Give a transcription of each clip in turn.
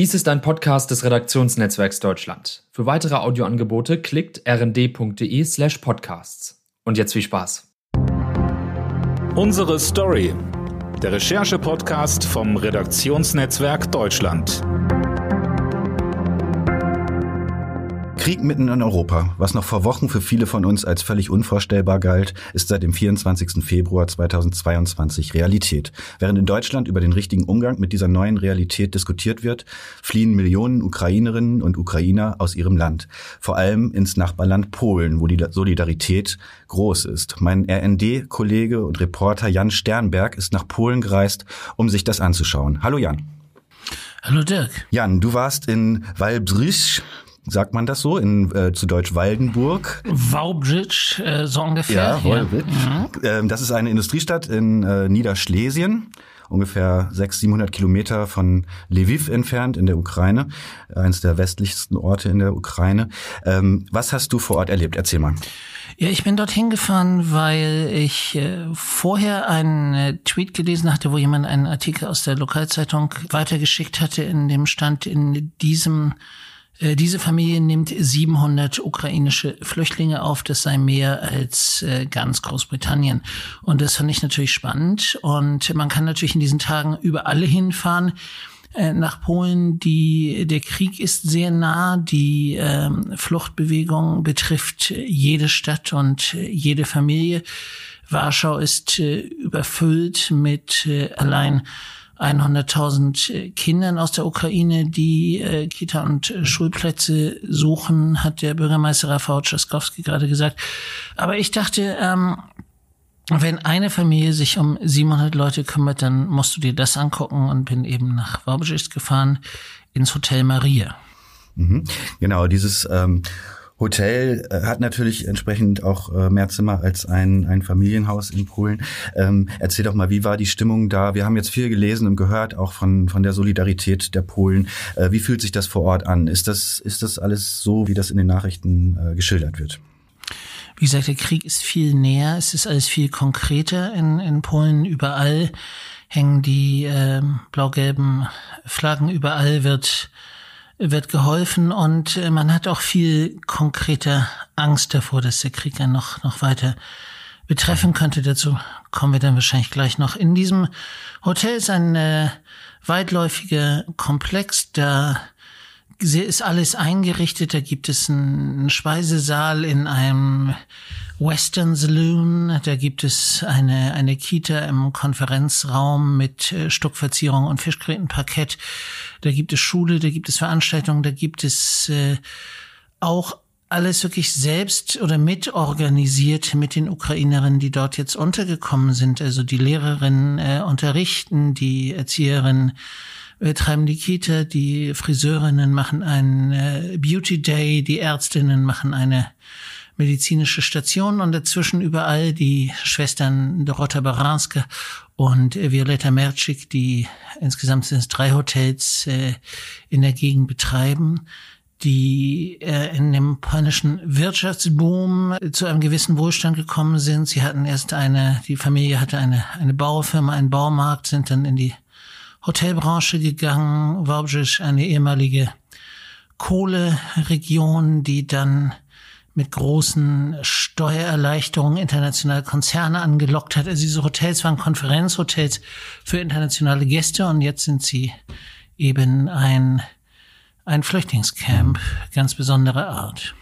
Dies ist ein Podcast des Redaktionsnetzwerks Deutschland. Für weitere Audioangebote klickt rnd.de slash podcasts. Und jetzt viel Spaß. Unsere Story. Der Recherche-Podcast vom Redaktionsnetzwerk Deutschland. Krieg mitten in Europa, was noch vor Wochen für viele von uns als völlig unvorstellbar galt, ist seit dem 24. Februar 2022 Realität. Während in Deutschland über den richtigen Umgang mit dieser neuen Realität diskutiert wird, fliehen Millionen Ukrainerinnen und Ukrainer aus ihrem Land, vor allem ins Nachbarland Polen, wo die Solidarität groß ist. Mein RND-Kollege und Reporter Jan Sternberg ist nach Polen gereist, um sich das anzuschauen. Hallo Jan. Hallo Dirk. Jan, du warst in Walbrich, sagt man das so, in äh, zu Deutsch Waldenburg. Wałbrzych, äh, so ungefähr. Ja, Wałbrzych. Ja. Mhm. Ähm, das ist eine Industriestadt in äh, Niederschlesien ungefähr 600, 700 Kilometer von Lviv entfernt in der Ukraine, eines der westlichsten Orte in der Ukraine. Ähm, was hast du vor Ort erlebt? Erzähl mal. Ja, ich bin dorthin gefahren, weil ich äh, vorher einen äh, Tweet gelesen hatte, wo jemand einen Artikel aus der Lokalzeitung weitergeschickt hatte, in dem stand in diesem diese Familie nimmt 700 ukrainische Flüchtlinge auf. Das sei mehr als äh, ganz Großbritannien. Und das fand ich natürlich spannend. Und man kann natürlich in diesen Tagen überall hinfahren äh, nach Polen. Die, der Krieg ist sehr nah. Die ähm, Fluchtbewegung betrifft jede Stadt und jede Familie. Warschau ist äh, überfüllt mit äh, allein 100.000 äh, Kindern aus der Ukraine, die äh, Kita- und äh, Schulplätze suchen, hat der Bürgermeister Rafał Trzaskowski gerade gesagt. Aber ich dachte, ähm, wenn eine Familie sich um 700 Leute kümmert, dann musst du dir das angucken und bin eben nach Wałbrzych gefahren ins Hotel Maria. Mhm. Genau, dieses ähm Hotel äh, hat natürlich entsprechend auch äh, mehr Zimmer als ein, ein Familienhaus in Polen. Ähm, erzähl doch mal, wie war die Stimmung da? Wir haben jetzt viel gelesen und gehört auch von, von der Solidarität der Polen. Äh, wie fühlt sich das vor Ort an? Ist das, ist das alles so, wie das in den Nachrichten äh, geschildert wird? Wie gesagt, der Krieg ist viel näher, es ist alles viel konkreter in, in Polen. Überall hängen die äh, blau-gelben Flaggen, überall wird wird geholfen und äh, man hat auch viel konkreter Angst davor, dass der Krieg dann noch, noch weiter betreffen könnte. Dazu kommen wir dann wahrscheinlich gleich noch. In diesem Hotel ist ein äh, weitläufiger Komplex, da ist alles eingerichtet. Da gibt es einen Speisesaal in einem Western Saloon. Da gibt es eine, eine Kita im Konferenzraum mit äh, Stuckverzierung und Fischgrätenparkett. Da gibt es Schule, da gibt es Veranstaltungen, da gibt es äh, auch alles wirklich selbst oder mitorganisiert mit den Ukrainerinnen, die dort jetzt untergekommen sind. Also die Lehrerinnen äh, unterrichten, die Erzieherinnen wir treiben die Kita, die Friseurinnen machen einen äh, Beauty Day, die Ärztinnen machen eine medizinische Station und dazwischen überall die Schwestern Dorota Baranska und Violetta Mercik, die insgesamt sind es drei Hotels äh, in der Gegend betreiben die äh, in dem polnischen Wirtschaftsboom zu einem gewissen Wohlstand gekommen sind. Sie hatten erst eine, die Familie hatte eine, eine Baufirma, einen Baumarkt, sind dann in die Hotelbranche gegangen, Wałbrzych, eine ehemalige Kohleregion, die dann mit großen Steuererleichterungen internationale Konzerne angelockt hat. Also diese Hotels waren Konferenzhotels für internationale Gäste und jetzt sind sie eben ein, ein Flüchtlingscamp ganz besonderer Art.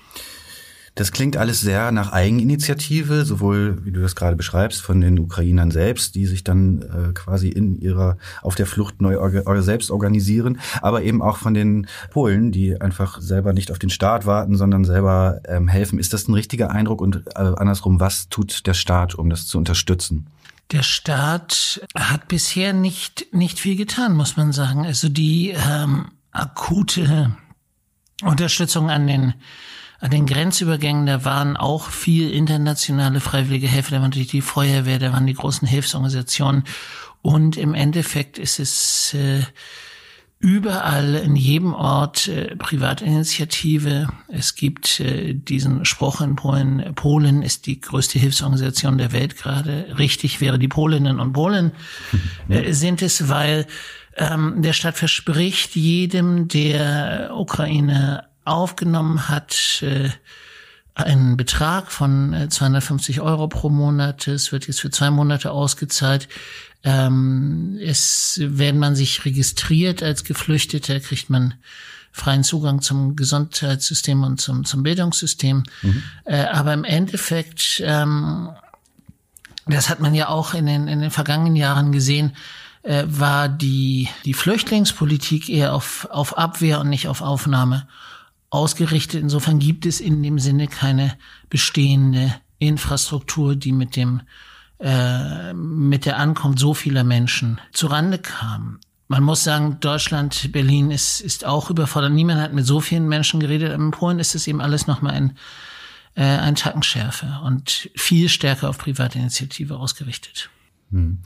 Das klingt alles sehr nach Eigeninitiative, sowohl, wie du das gerade beschreibst, von den Ukrainern selbst, die sich dann äh, quasi in ihrer, auf der Flucht neu orga selbst organisieren, aber eben auch von den Polen, die einfach selber nicht auf den Staat warten, sondern selber ähm, helfen. Ist das ein richtiger Eindruck? Und äh, andersrum, was tut der Staat, um das zu unterstützen? Der Staat hat bisher nicht, nicht viel getan, muss man sagen. Also die ähm, akute Unterstützung an den an den Grenzübergängen, da waren auch viel internationale freiwillige Helfer, da war natürlich die Feuerwehr, da waren die großen Hilfsorganisationen. Und im Endeffekt ist es äh, überall in jedem Ort äh, Privatinitiative. Es gibt äh, diesen Spruch in Polen, Polen ist die größte Hilfsorganisation der Welt gerade. Richtig wäre die Polinnen und Polen äh, sind es, weil ähm, der Staat verspricht jedem, der Ukraine aufgenommen hat, äh, einen Betrag von 250 äh, Euro pro Monat. Es wird jetzt für zwei Monate ausgezahlt. Ähm, es, wenn man sich registriert als Geflüchteter, kriegt man freien Zugang zum Gesundheitssystem und zum, zum Bildungssystem. Mhm. Äh, aber im Endeffekt, ähm, das hat man ja auch in den, in den vergangenen Jahren gesehen, äh, war die, die Flüchtlingspolitik eher auf, auf Abwehr und nicht auf Aufnahme ausgerichtet. Insofern gibt es in dem Sinne keine bestehende Infrastruktur, die mit dem äh, mit der Ankunft so vieler Menschen zurande kam. Man muss sagen, Deutschland, Berlin ist, ist auch überfordert. Niemand hat mit so vielen Menschen geredet. In Polen ist es eben alles nochmal ein, äh, ein Tacken schärfer und viel stärker auf private Initiative ausgerichtet. Hm.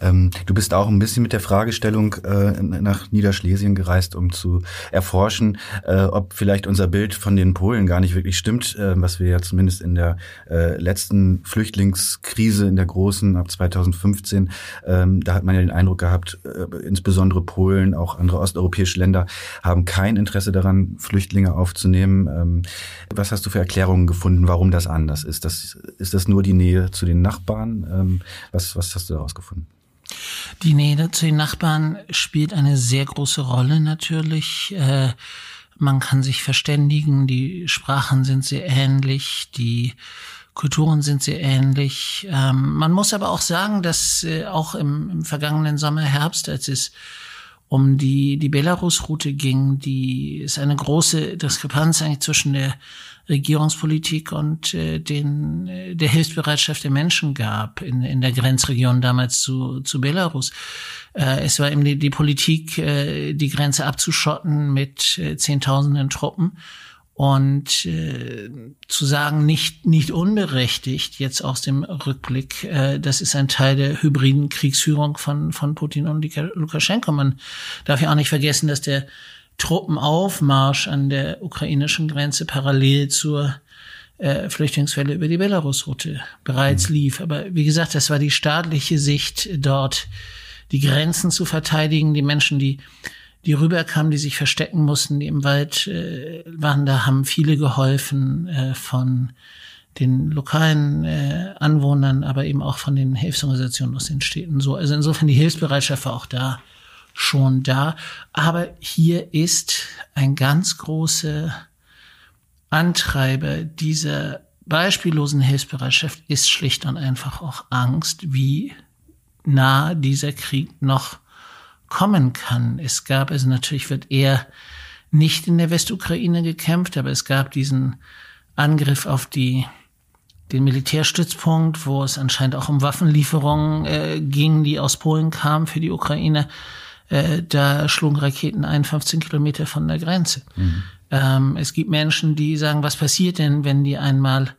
Ähm, du bist auch ein bisschen mit der Fragestellung äh, nach Niederschlesien gereist, um zu erforschen, äh, ob vielleicht unser Bild von den Polen gar nicht wirklich stimmt, äh, was wir ja zumindest in der äh, letzten Flüchtlingskrise in der großen ab 2015, ähm, da hat man ja den Eindruck gehabt, äh, insbesondere Polen, auch andere osteuropäische Länder haben kein Interesse daran, Flüchtlinge aufzunehmen. Ähm, was hast du für Erklärungen gefunden, warum das anders ist? Das, ist das nur die Nähe zu den Nachbarn? Ähm, was, was hast du daraus gefunden? Die Nähe zu den Nachbarn spielt eine sehr große Rolle natürlich. Äh, man kann sich verständigen, die Sprachen sind sehr ähnlich, die Kulturen sind sehr ähnlich. Ähm, man muss aber auch sagen, dass äh, auch im, im vergangenen Sommer, Herbst, als es um die, die Belarus-Route ging, die ist eine große Diskrepanz eigentlich zwischen der Regierungspolitik und äh, den, äh, der Hilfsbereitschaft der Menschen gab in, in der Grenzregion damals zu, zu Belarus. Äh, es war eben die, die Politik, äh, die Grenze abzuschotten mit äh, Zehntausenden Truppen und äh, zu sagen, nicht, nicht unberechtigt, jetzt aus dem Rückblick, äh, das ist ein Teil der hybriden Kriegsführung von, von Putin und Lukaschenko. Man darf ja auch nicht vergessen, dass der Truppenaufmarsch an der ukrainischen Grenze parallel zur äh, Flüchtlingswelle über die Belarus-Route bereits mhm. lief. Aber wie gesagt, das war die staatliche Sicht dort, die Grenzen zu verteidigen, die Menschen, die die rüberkamen, die sich verstecken mussten, die im Wald äh, waren, da haben viele geholfen äh, von den lokalen äh, Anwohnern, aber eben auch von den Hilfsorganisationen aus den Städten. So, also insofern die Hilfsbereitschaft war auch da schon da. Aber hier ist ein ganz großer Antreiber dieser beispiellosen Hilfsbereitschaft ist schlicht und einfach auch Angst, wie nah dieser Krieg noch kommen kann. Es gab, also natürlich wird eher nicht in der Westukraine gekämpft, aber es gab diesen Angriff auf die den Militärstützpunkt, wo es anscheinend auch um Waffenlieferungen äh, ging, die aus Polen kamen für die Ukraine. Äh, da schlugen Raketen ein, 15 Kilometer von der Grenze. Mhm. Ähm, es gibt Menschen, die sagen, was passiert denn, wenn die einmal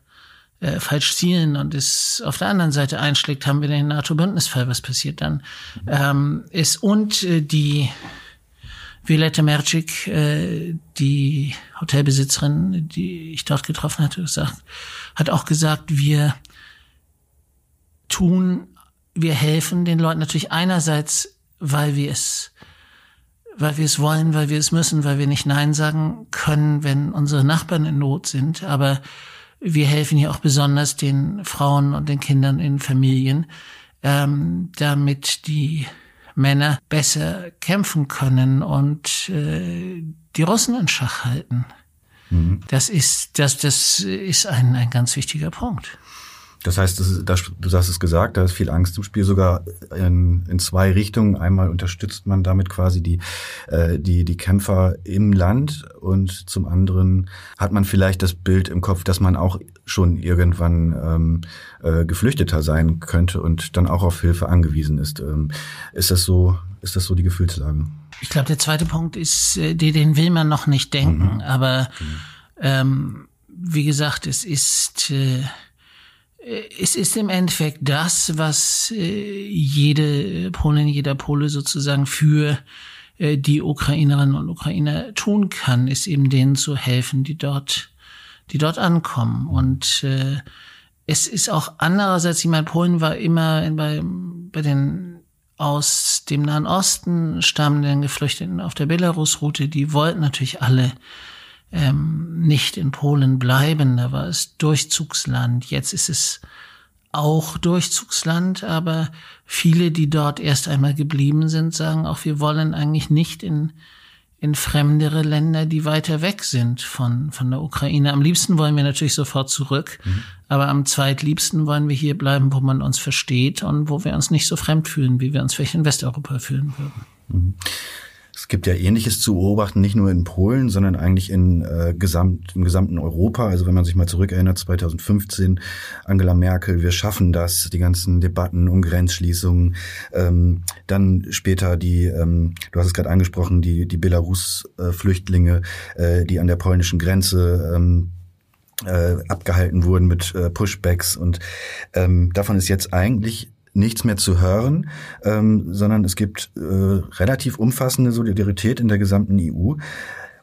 äh, falsch zielen und es auf der anderen Seite einschlägt, haben wir den NATO-Bündnisfall, was passiert dann? Mhm. Ähm, ist und äh, die Violette Mercik, äh, die Hotelbesitzerin, die ich dort getroffen hatte, gesagt, hat auch gesagt, wir tun, wir helfen den Leuten natürlich einerseits weil wir es, weil wir es wollen, weil wir es müssen, weil wir nicht Nein sagen können, wenn unsere Nachbarn in Not sind. Aber wir helfen hier auch besonders den Frauen und den Kindern in Familien, ähm, damit die Männer besser kämpfen können und äh, die Russen in Schach halten. Mhm. Das ist, das, das ist ein, ein ganz wichtiger Punkt. Das heißt, das ist, das, du hast es gesagt, da ist viel Angst im Spiel, sogar in, in zwei Richtungen. Einmal unterstützt man damit quasi die, äh, die, die Kämpfer im Land und zum anderen hat man vielleicht das Bild im Kopf, dass man auch schon irgendwann ähm, äh, Geflüchteter sein könnte und dann auch auf Hilfe angewiesen ist. Ähm, ist das so, ist das so die Gefühlslage? Ich glaube, der zweite Punkt ist, äh, den will man noch nicht denken, mhm. aber mhm. Ähm, wie gesagt, es ist äh, es ist im Endeffekt das, was äh, jede Polin, jeder Pole sozusagen für äh, die Ukrainerinnen und Ukrainer tun kann, ist eben denen zu helfen, die dort, die dort ankommen. Und äh, es ist auch andererseits, ich meine, Polen war immer bei, bei den aus dem Nahen Osten stammenden Geflüchteten auf der Belarus-Route, die wollten natürlich alle ähm, nicht in Polen bleiben. Da war es Durchzugsland. Jetzt ist es auch Durchzugsland, aber viele, die dort erst einmal geblieben sind, sagen auch, wir wollen eigentlich nicht in, in fremdere Länder, die weiter weg sind von, von der Ukraine. Am liebsten wollen wir natürlich sofort zurück, mhm. aber am zweitliebsten wollen wir hier bleiben, wo man uns versteht und wo wir uns nicht so fremd fühlen, wie wir uns vielleicht in Westeuropa fühlen würden. Mhm. Es gibt ja Ähnliches zu beobachten, nicht nur in Polen, sondern eigentlich in, äh, gesamt, im gesamten Europa. Also wenn man sich mal zurückerinnert, 2015, Angela Merkel, wir schaffen das, die ganzen Debatten um Grenzschließungen, ähm, dann später die, ähm, du hast es gerade angesprochen, die, die Belarus-Flüchtlinge, äh, die an der polnischen Grenze ähm, äh, abgehalten wurden mit äh, Pushbacks und ähm, davon ist jetzt eigentlich nichts mehr zu hören, ähm, sondern es gibt äh, relativ umfassende Solidarität in der gesamten EU.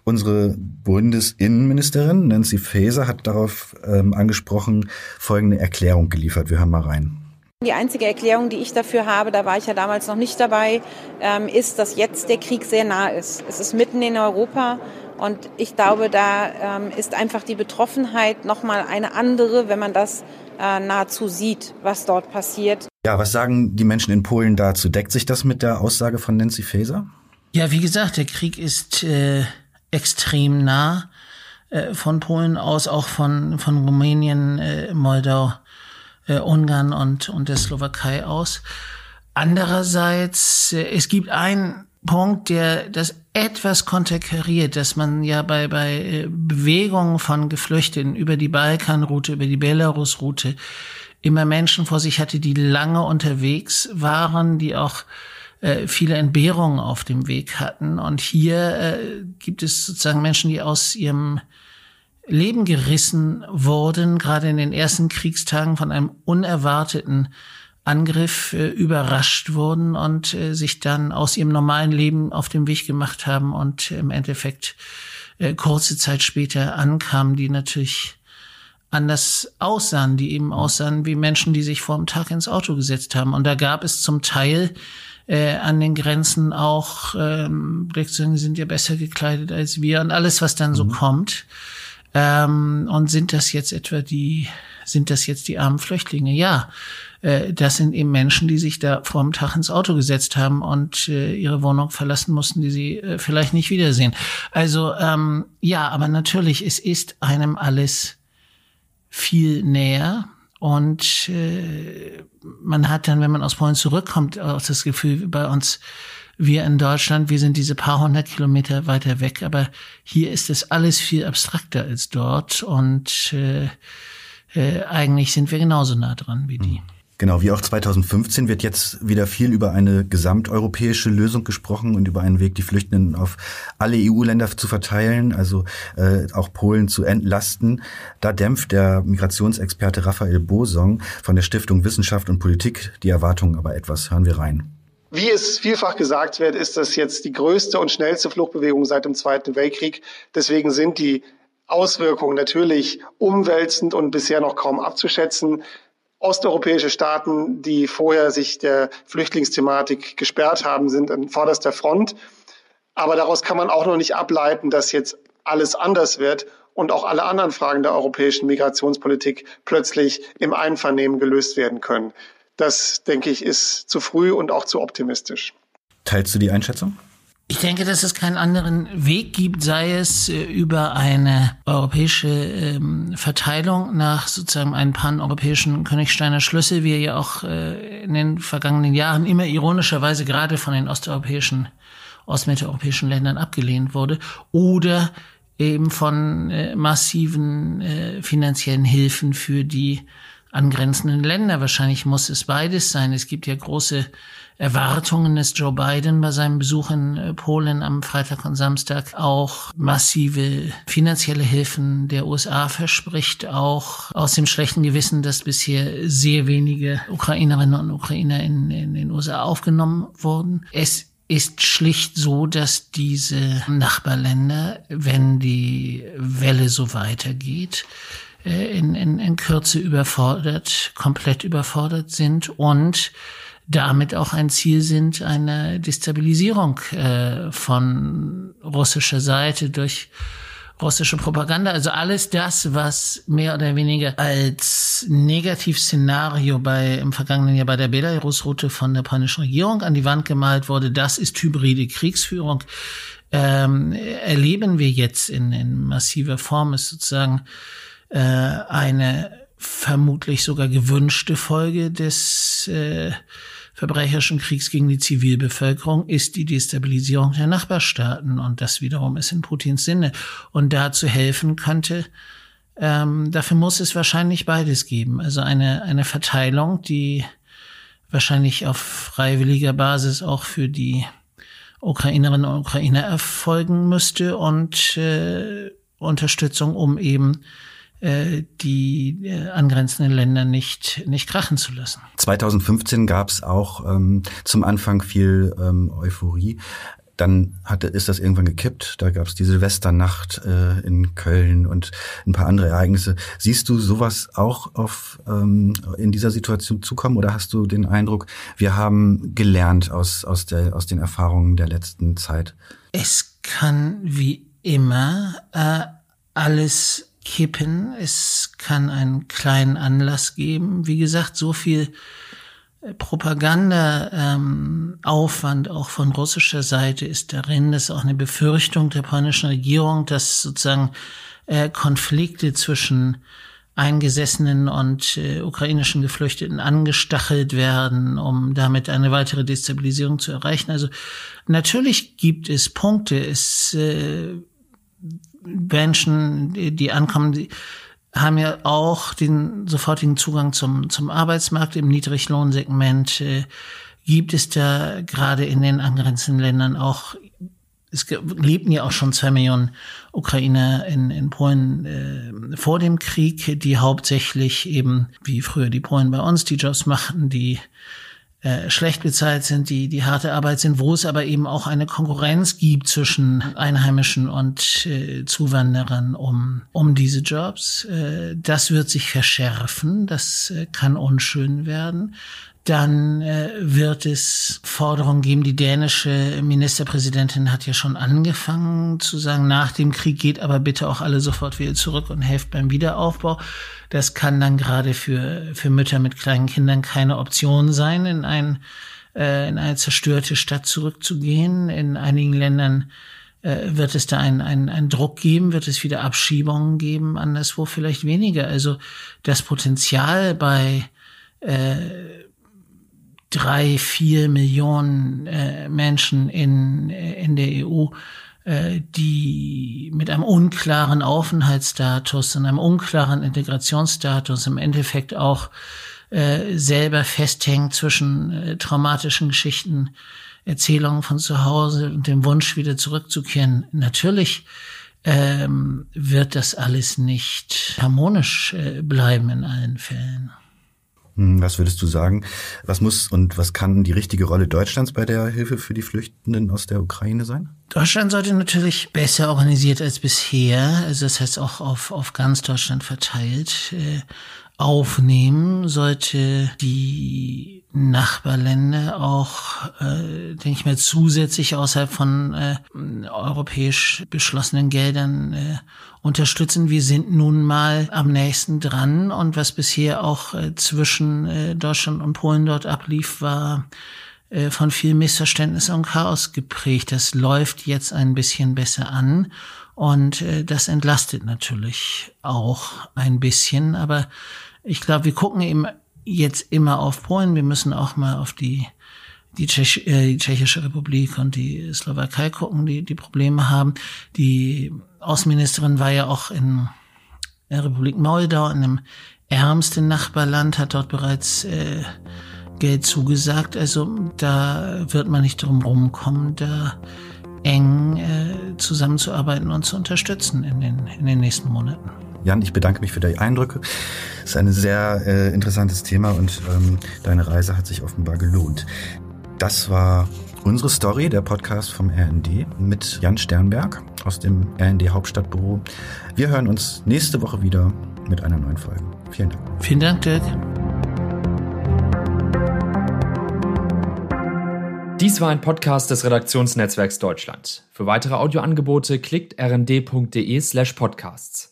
Unsere Bundesinnenministerin Nancy Faeser hat darauf ähm, angesprochen, folgende Erklärung geliefert. Wir hören mal rein. Die einzige Erklärung, die ich dafür habe, da war ich ja damals noch nicht dabei, ähm, ist, dass jetzt der Krieg sehr nah ist. Es ist mitten in Europa und ich glaube, da ähm, ist einfach die Betroffenheit nochmal eine andere, wenn man das äh, nahezu sieht, was dort passiert. Ja, was sagen die Menschen in Polen dazu? Deckt sich das mit der Aussage von Nancy Faeser? Ja, wie gesagt, der Krieg ist äh, extrem nah äh, von Polen aus, auch von, von Rumänien, äh, Moldau, äh, Ungarn und, und der Slowakei aus. Andererseits, äh, es gibt einen Punkt, der das etwas konterkariert, dass man ja bei, bei äh, Bewegungen von Geflüchteten über die Balkanroute, über die Belarusroute immer Menschen vor sich hatte, die lange unterwegs waren, die auch äh, viele Entbehrungen auf dem Weg hatten. Und hier äh, gibt es sozusagen Menschen, die aus ihrem Leben gerissen wurden, gerade in den ersten Kriegstagen von einem unerwarteten Angriff äh, überrascht wurden und äh, sich dann aus ihrem normalen Leben auf den Weg gemacht haben und im Endeffekt äh, kurze Zeit später ankamen, die natürlich anders aussahen, die eben aussahen wie Menschen, die sich vor dem Tag ins Auto gesetzt haben. Und da gab es zum Teil äh, an den Grenzen auch, ähm, die sind ja besser gekleidet als wir und alles, was dann so mhm. kommt. Ähm, und sind das jetzt etwa die, sind das jetzt die armen Flüchtlinge? Ja, äh, das sind eben Menschen, die sich da vor dem Tag ins Auto gesetzt haben und äh, ihre Wohnung verlassen mussten, die sie äh, vielleicht nicht wiedersehen. Also ähm, ja, aber natürlich, es ist einem alles viel näher. Und äh, man hat dann, wenn man aus Polen zurückkommt, auch das Gefühl, bei uns, wir in Deutschland, wir sind diese paar hundert Kilometer weiter weg, aber hier ist es alles viel abstrakter als dort und äh, äh, eigentlich sind wir genauso nah dran wie die. Genau, wie auch 2015 wird jetzt wieder viel über eine gesamteuropäische Lösung gesprochen und über einen Weg, die Flüchtenden auf alle EU-Länder zu verteilen, also äh, auch Polen zu entlasten. Da dämpft der Migrationsexperte Raphael Bosong von der Stiftung Wissenschaft und Politik die Erwartungen aber etwas. Hören wir rein. Wie es vielfach gesagt wird, ist das jetzt die größte und schnellste Fluchtbewegung seit dem Zweiten Weltkrieg. Deswegen sind die Auswirkungen natürlich umwälzend und bisher noch kaum abzuschätzen osteuropäische Staaten, die vorher sich der Flüchtlingsthematik gesperrt haben, sind an vorderster Front. Aber daraus kann man auch noch nicht ableiten, dass jetzt alles anders wird und auch alle anderen Fragen der europäischen Migrationspolitik plötzlich im Einvernehmen gelöst werden können. Das, denke ich, ist zu früh und auch zu optimistisch. Teilst du die Einschätzung? Ich denke, dass es keinen anderen Weg gibt, sei es äh, über eine europäische ähm, Verteilung nach sozusagen einem pan-europäischen Königsteiner Schlüssel, wie er ja auch äh, in den vergangenen Jahren immer ironischerweise gerade von den osteuropäischen, ostmitteleuropäischen Ländern abgelehnt wurde, oder eben von äh, massiven äh, finanziellen Hilfen für die angrenzenden Länder. Wahrscheinlich muss es beides sein. Es gibt ja große Erwartungen, dass Joe Biden bei seinem Besuch in äh, Polen am Freitag und Samstag auch massive finanzielle Hilfen der USA verspricht, auch aus dem schlechten Gewissen, dass bisher sehr wenige Ukrainerinnen und Ukrainer in, in den USA aufgenommen wurden. Es ist schlicht so, dass diese Nachbarländer, wenn die Welle so weitergeht, in, in, in Kürze überfordert, komplett überfordert sind und damit auch ein Ziel sind einer Destabilisierung äh, von russischer Seite durch russische Propaganda. Also alles das, was mehr oder weniger als Negativszenario bei im vergangenen Jahr bei der Belarus-Route von der polnischen Regierung an die Wand gemalt wurde, das ist hybride Kriegsführung. Ähm, erleben wir jetzt in, in massiver Form, ist sozusagen äh, eine vermutlich sogar gewünschte Folge des äh, verbrecherischen Kriegs gegen die Zivilbevölkerung ist die Destabilisierung der Nachbarstaaten. Und das wiederum ist in Putins Sinne. Und dazu helfen könnte, ähm, dafür muss es wahrscheinlich beides geben. Also eine, eine Verteilung, die wahrscheinlich auf freiwilliger Basis auch für die Ukrainerinnen und Ukrainer erfolgen müsste und äh, Unterstützung, um eben äh, die äh, angrenzenden Länder nicht, nicht krachen zu lassen. 2015 gab es auch ähm, zum Anfang viel ähm, Euphorie. Dann hatte, ist das irgendwann gekippt. Da gab es die Silvesternacht äh, in Köln und ein paar andere Ereignisse. Siehst du sowas auch auf, ähm, in dieser Situation zukommen oder hast du den Eindruck, wir haben gelernt aus, aus, der, aus den Erfahrungen der letzten Zeit? Es kann wie immer äh, alles kippen. Es kann einen kleinen Anlass geben. Wie gesagt, so viel äh, Propaganda-Aufwand ähm, auch von russischer Seite ist darin. Das ist auch eine Befürchtung der polnischen Regierung, dass sozusagen äh, Konflikte zwischen eingesessenen und äh, ukrainischen Geflüchteten angestachelt werden, um damit eine weitere Destabilisierung zu erreichen. Also natürlich gibt es Punkte. Es äh, Menschen, die ankommen, die haben ja auch den sofortigen Zugang zum, zum Arbeitsmarkt im Niedriglohnsegment. Äh, gibt es da gerade in den angrenzenden Ländern auch, es lebten ja auch schon zwei Millionen Ukrainer in, in Polen äh, vor dem Krieg, die hauptsächlich eben, wie früher die Polen bei uns, die Jobs machten, die äh, schlecht bezahlt sind, die, die harte Arbeit sind, wo es aber eben auch eine Konkurrenz gibt zwischen Einheimischen und äh, Zuwanderern um, um diese Jobs. Äh, das wird sich verschärfen, das äh, kann unschön werden dann äh, wird es Forderungen geben. Die dänische Ministerpräsidentin hat ja schon angefangen zu sagen, nach dem Krieg geht aber bitte auch alle sofort wieder zurück und helft beim Wiederaufbau. Das kann dann gerade für, für Mütter mit kleinen Kindern keine Option sein, in, ein, äh, in eine zerstörte Stadt zurückzugehen. In einigen Ländern äh, wird es da einen ein Druck geben, wird es wieder Abschiebungen geben, anderswo vielleicht weniger. Also das Potenzial bei äh, drei, vier Millionen äh, Menschen in, in der EU, äh, die mit einem unklaren Aufenthaltsstatus und einem unklaren Integrationsstatus im Endeffekt auch äh, selber festhängt zwischen äh, traumatischen Geschichten, Erzählungen von zu Hause und dem Wunsch wieder zurückzukehren. Natürlich ähm, wird das alles nicht harmonisch äh, bleiben in allen Fällen. Hm, was würdest du sagen? Was muss und was kann die richtige Rolle Deutschlands bei der Hilfe für die Flüchtenden aus der Ukraine sein? Deutschland sollte natürlich besser organisiert als bisher, also das heißt auch auf, auf ganz Deutschland verteilt, äh, aufnehmen, sollte die Nachbarländer auch, äh, denke ich mal, zusätzlich außerhalb von äh, europäisch beschlossenen Geldern äh, unterstützen. Wir sind nun mal am nächsten dran und was bisher auch äh, zwischen äh, Deutschland und Polen dort ablief, war äh, von viel Missverständnis und Chaos geprägt. Das läuft jetzt ein bisschen besser an und äh, das entlastet natürlich auch ein bisschen, aber ich glaube, wir gucken eben jetzt immer auf Polen. Wir müssen auch mal auf die, die, Tschech, äh, die Tschechische Republik und die Slowakei gucken, die die Probleme haben. Die Außenministerin war ja auch in der Republik Moldau, in einem ärmsten Nachbarland, hat dort bereits äh, Geld zugesagt. Also da wird man nicht drum rumkommen, da eng äh, zusammenzuarbeiten und zu unterstützen in den, in den nächsten Monaten. Jan, ich bedanke mich für die Eindrücke. Es ist ein sehr äh, interessantes Thema und ähm, deine Reise hat sich offenbar gelohnt. Das war unsere Story, der Podcast vom RND mit Jan Sternberg aus dem RND Hauptstadtbüro. Wir hören uns nächste Woche wieder mit einer neuen Folge. Vielen Dank. Vielen Dank, Dirk. Dies war ein Podcast des Redaktionsnetzwerks Deutschland. Für weitere Audioangebote klickt rnd.de slash podcasts.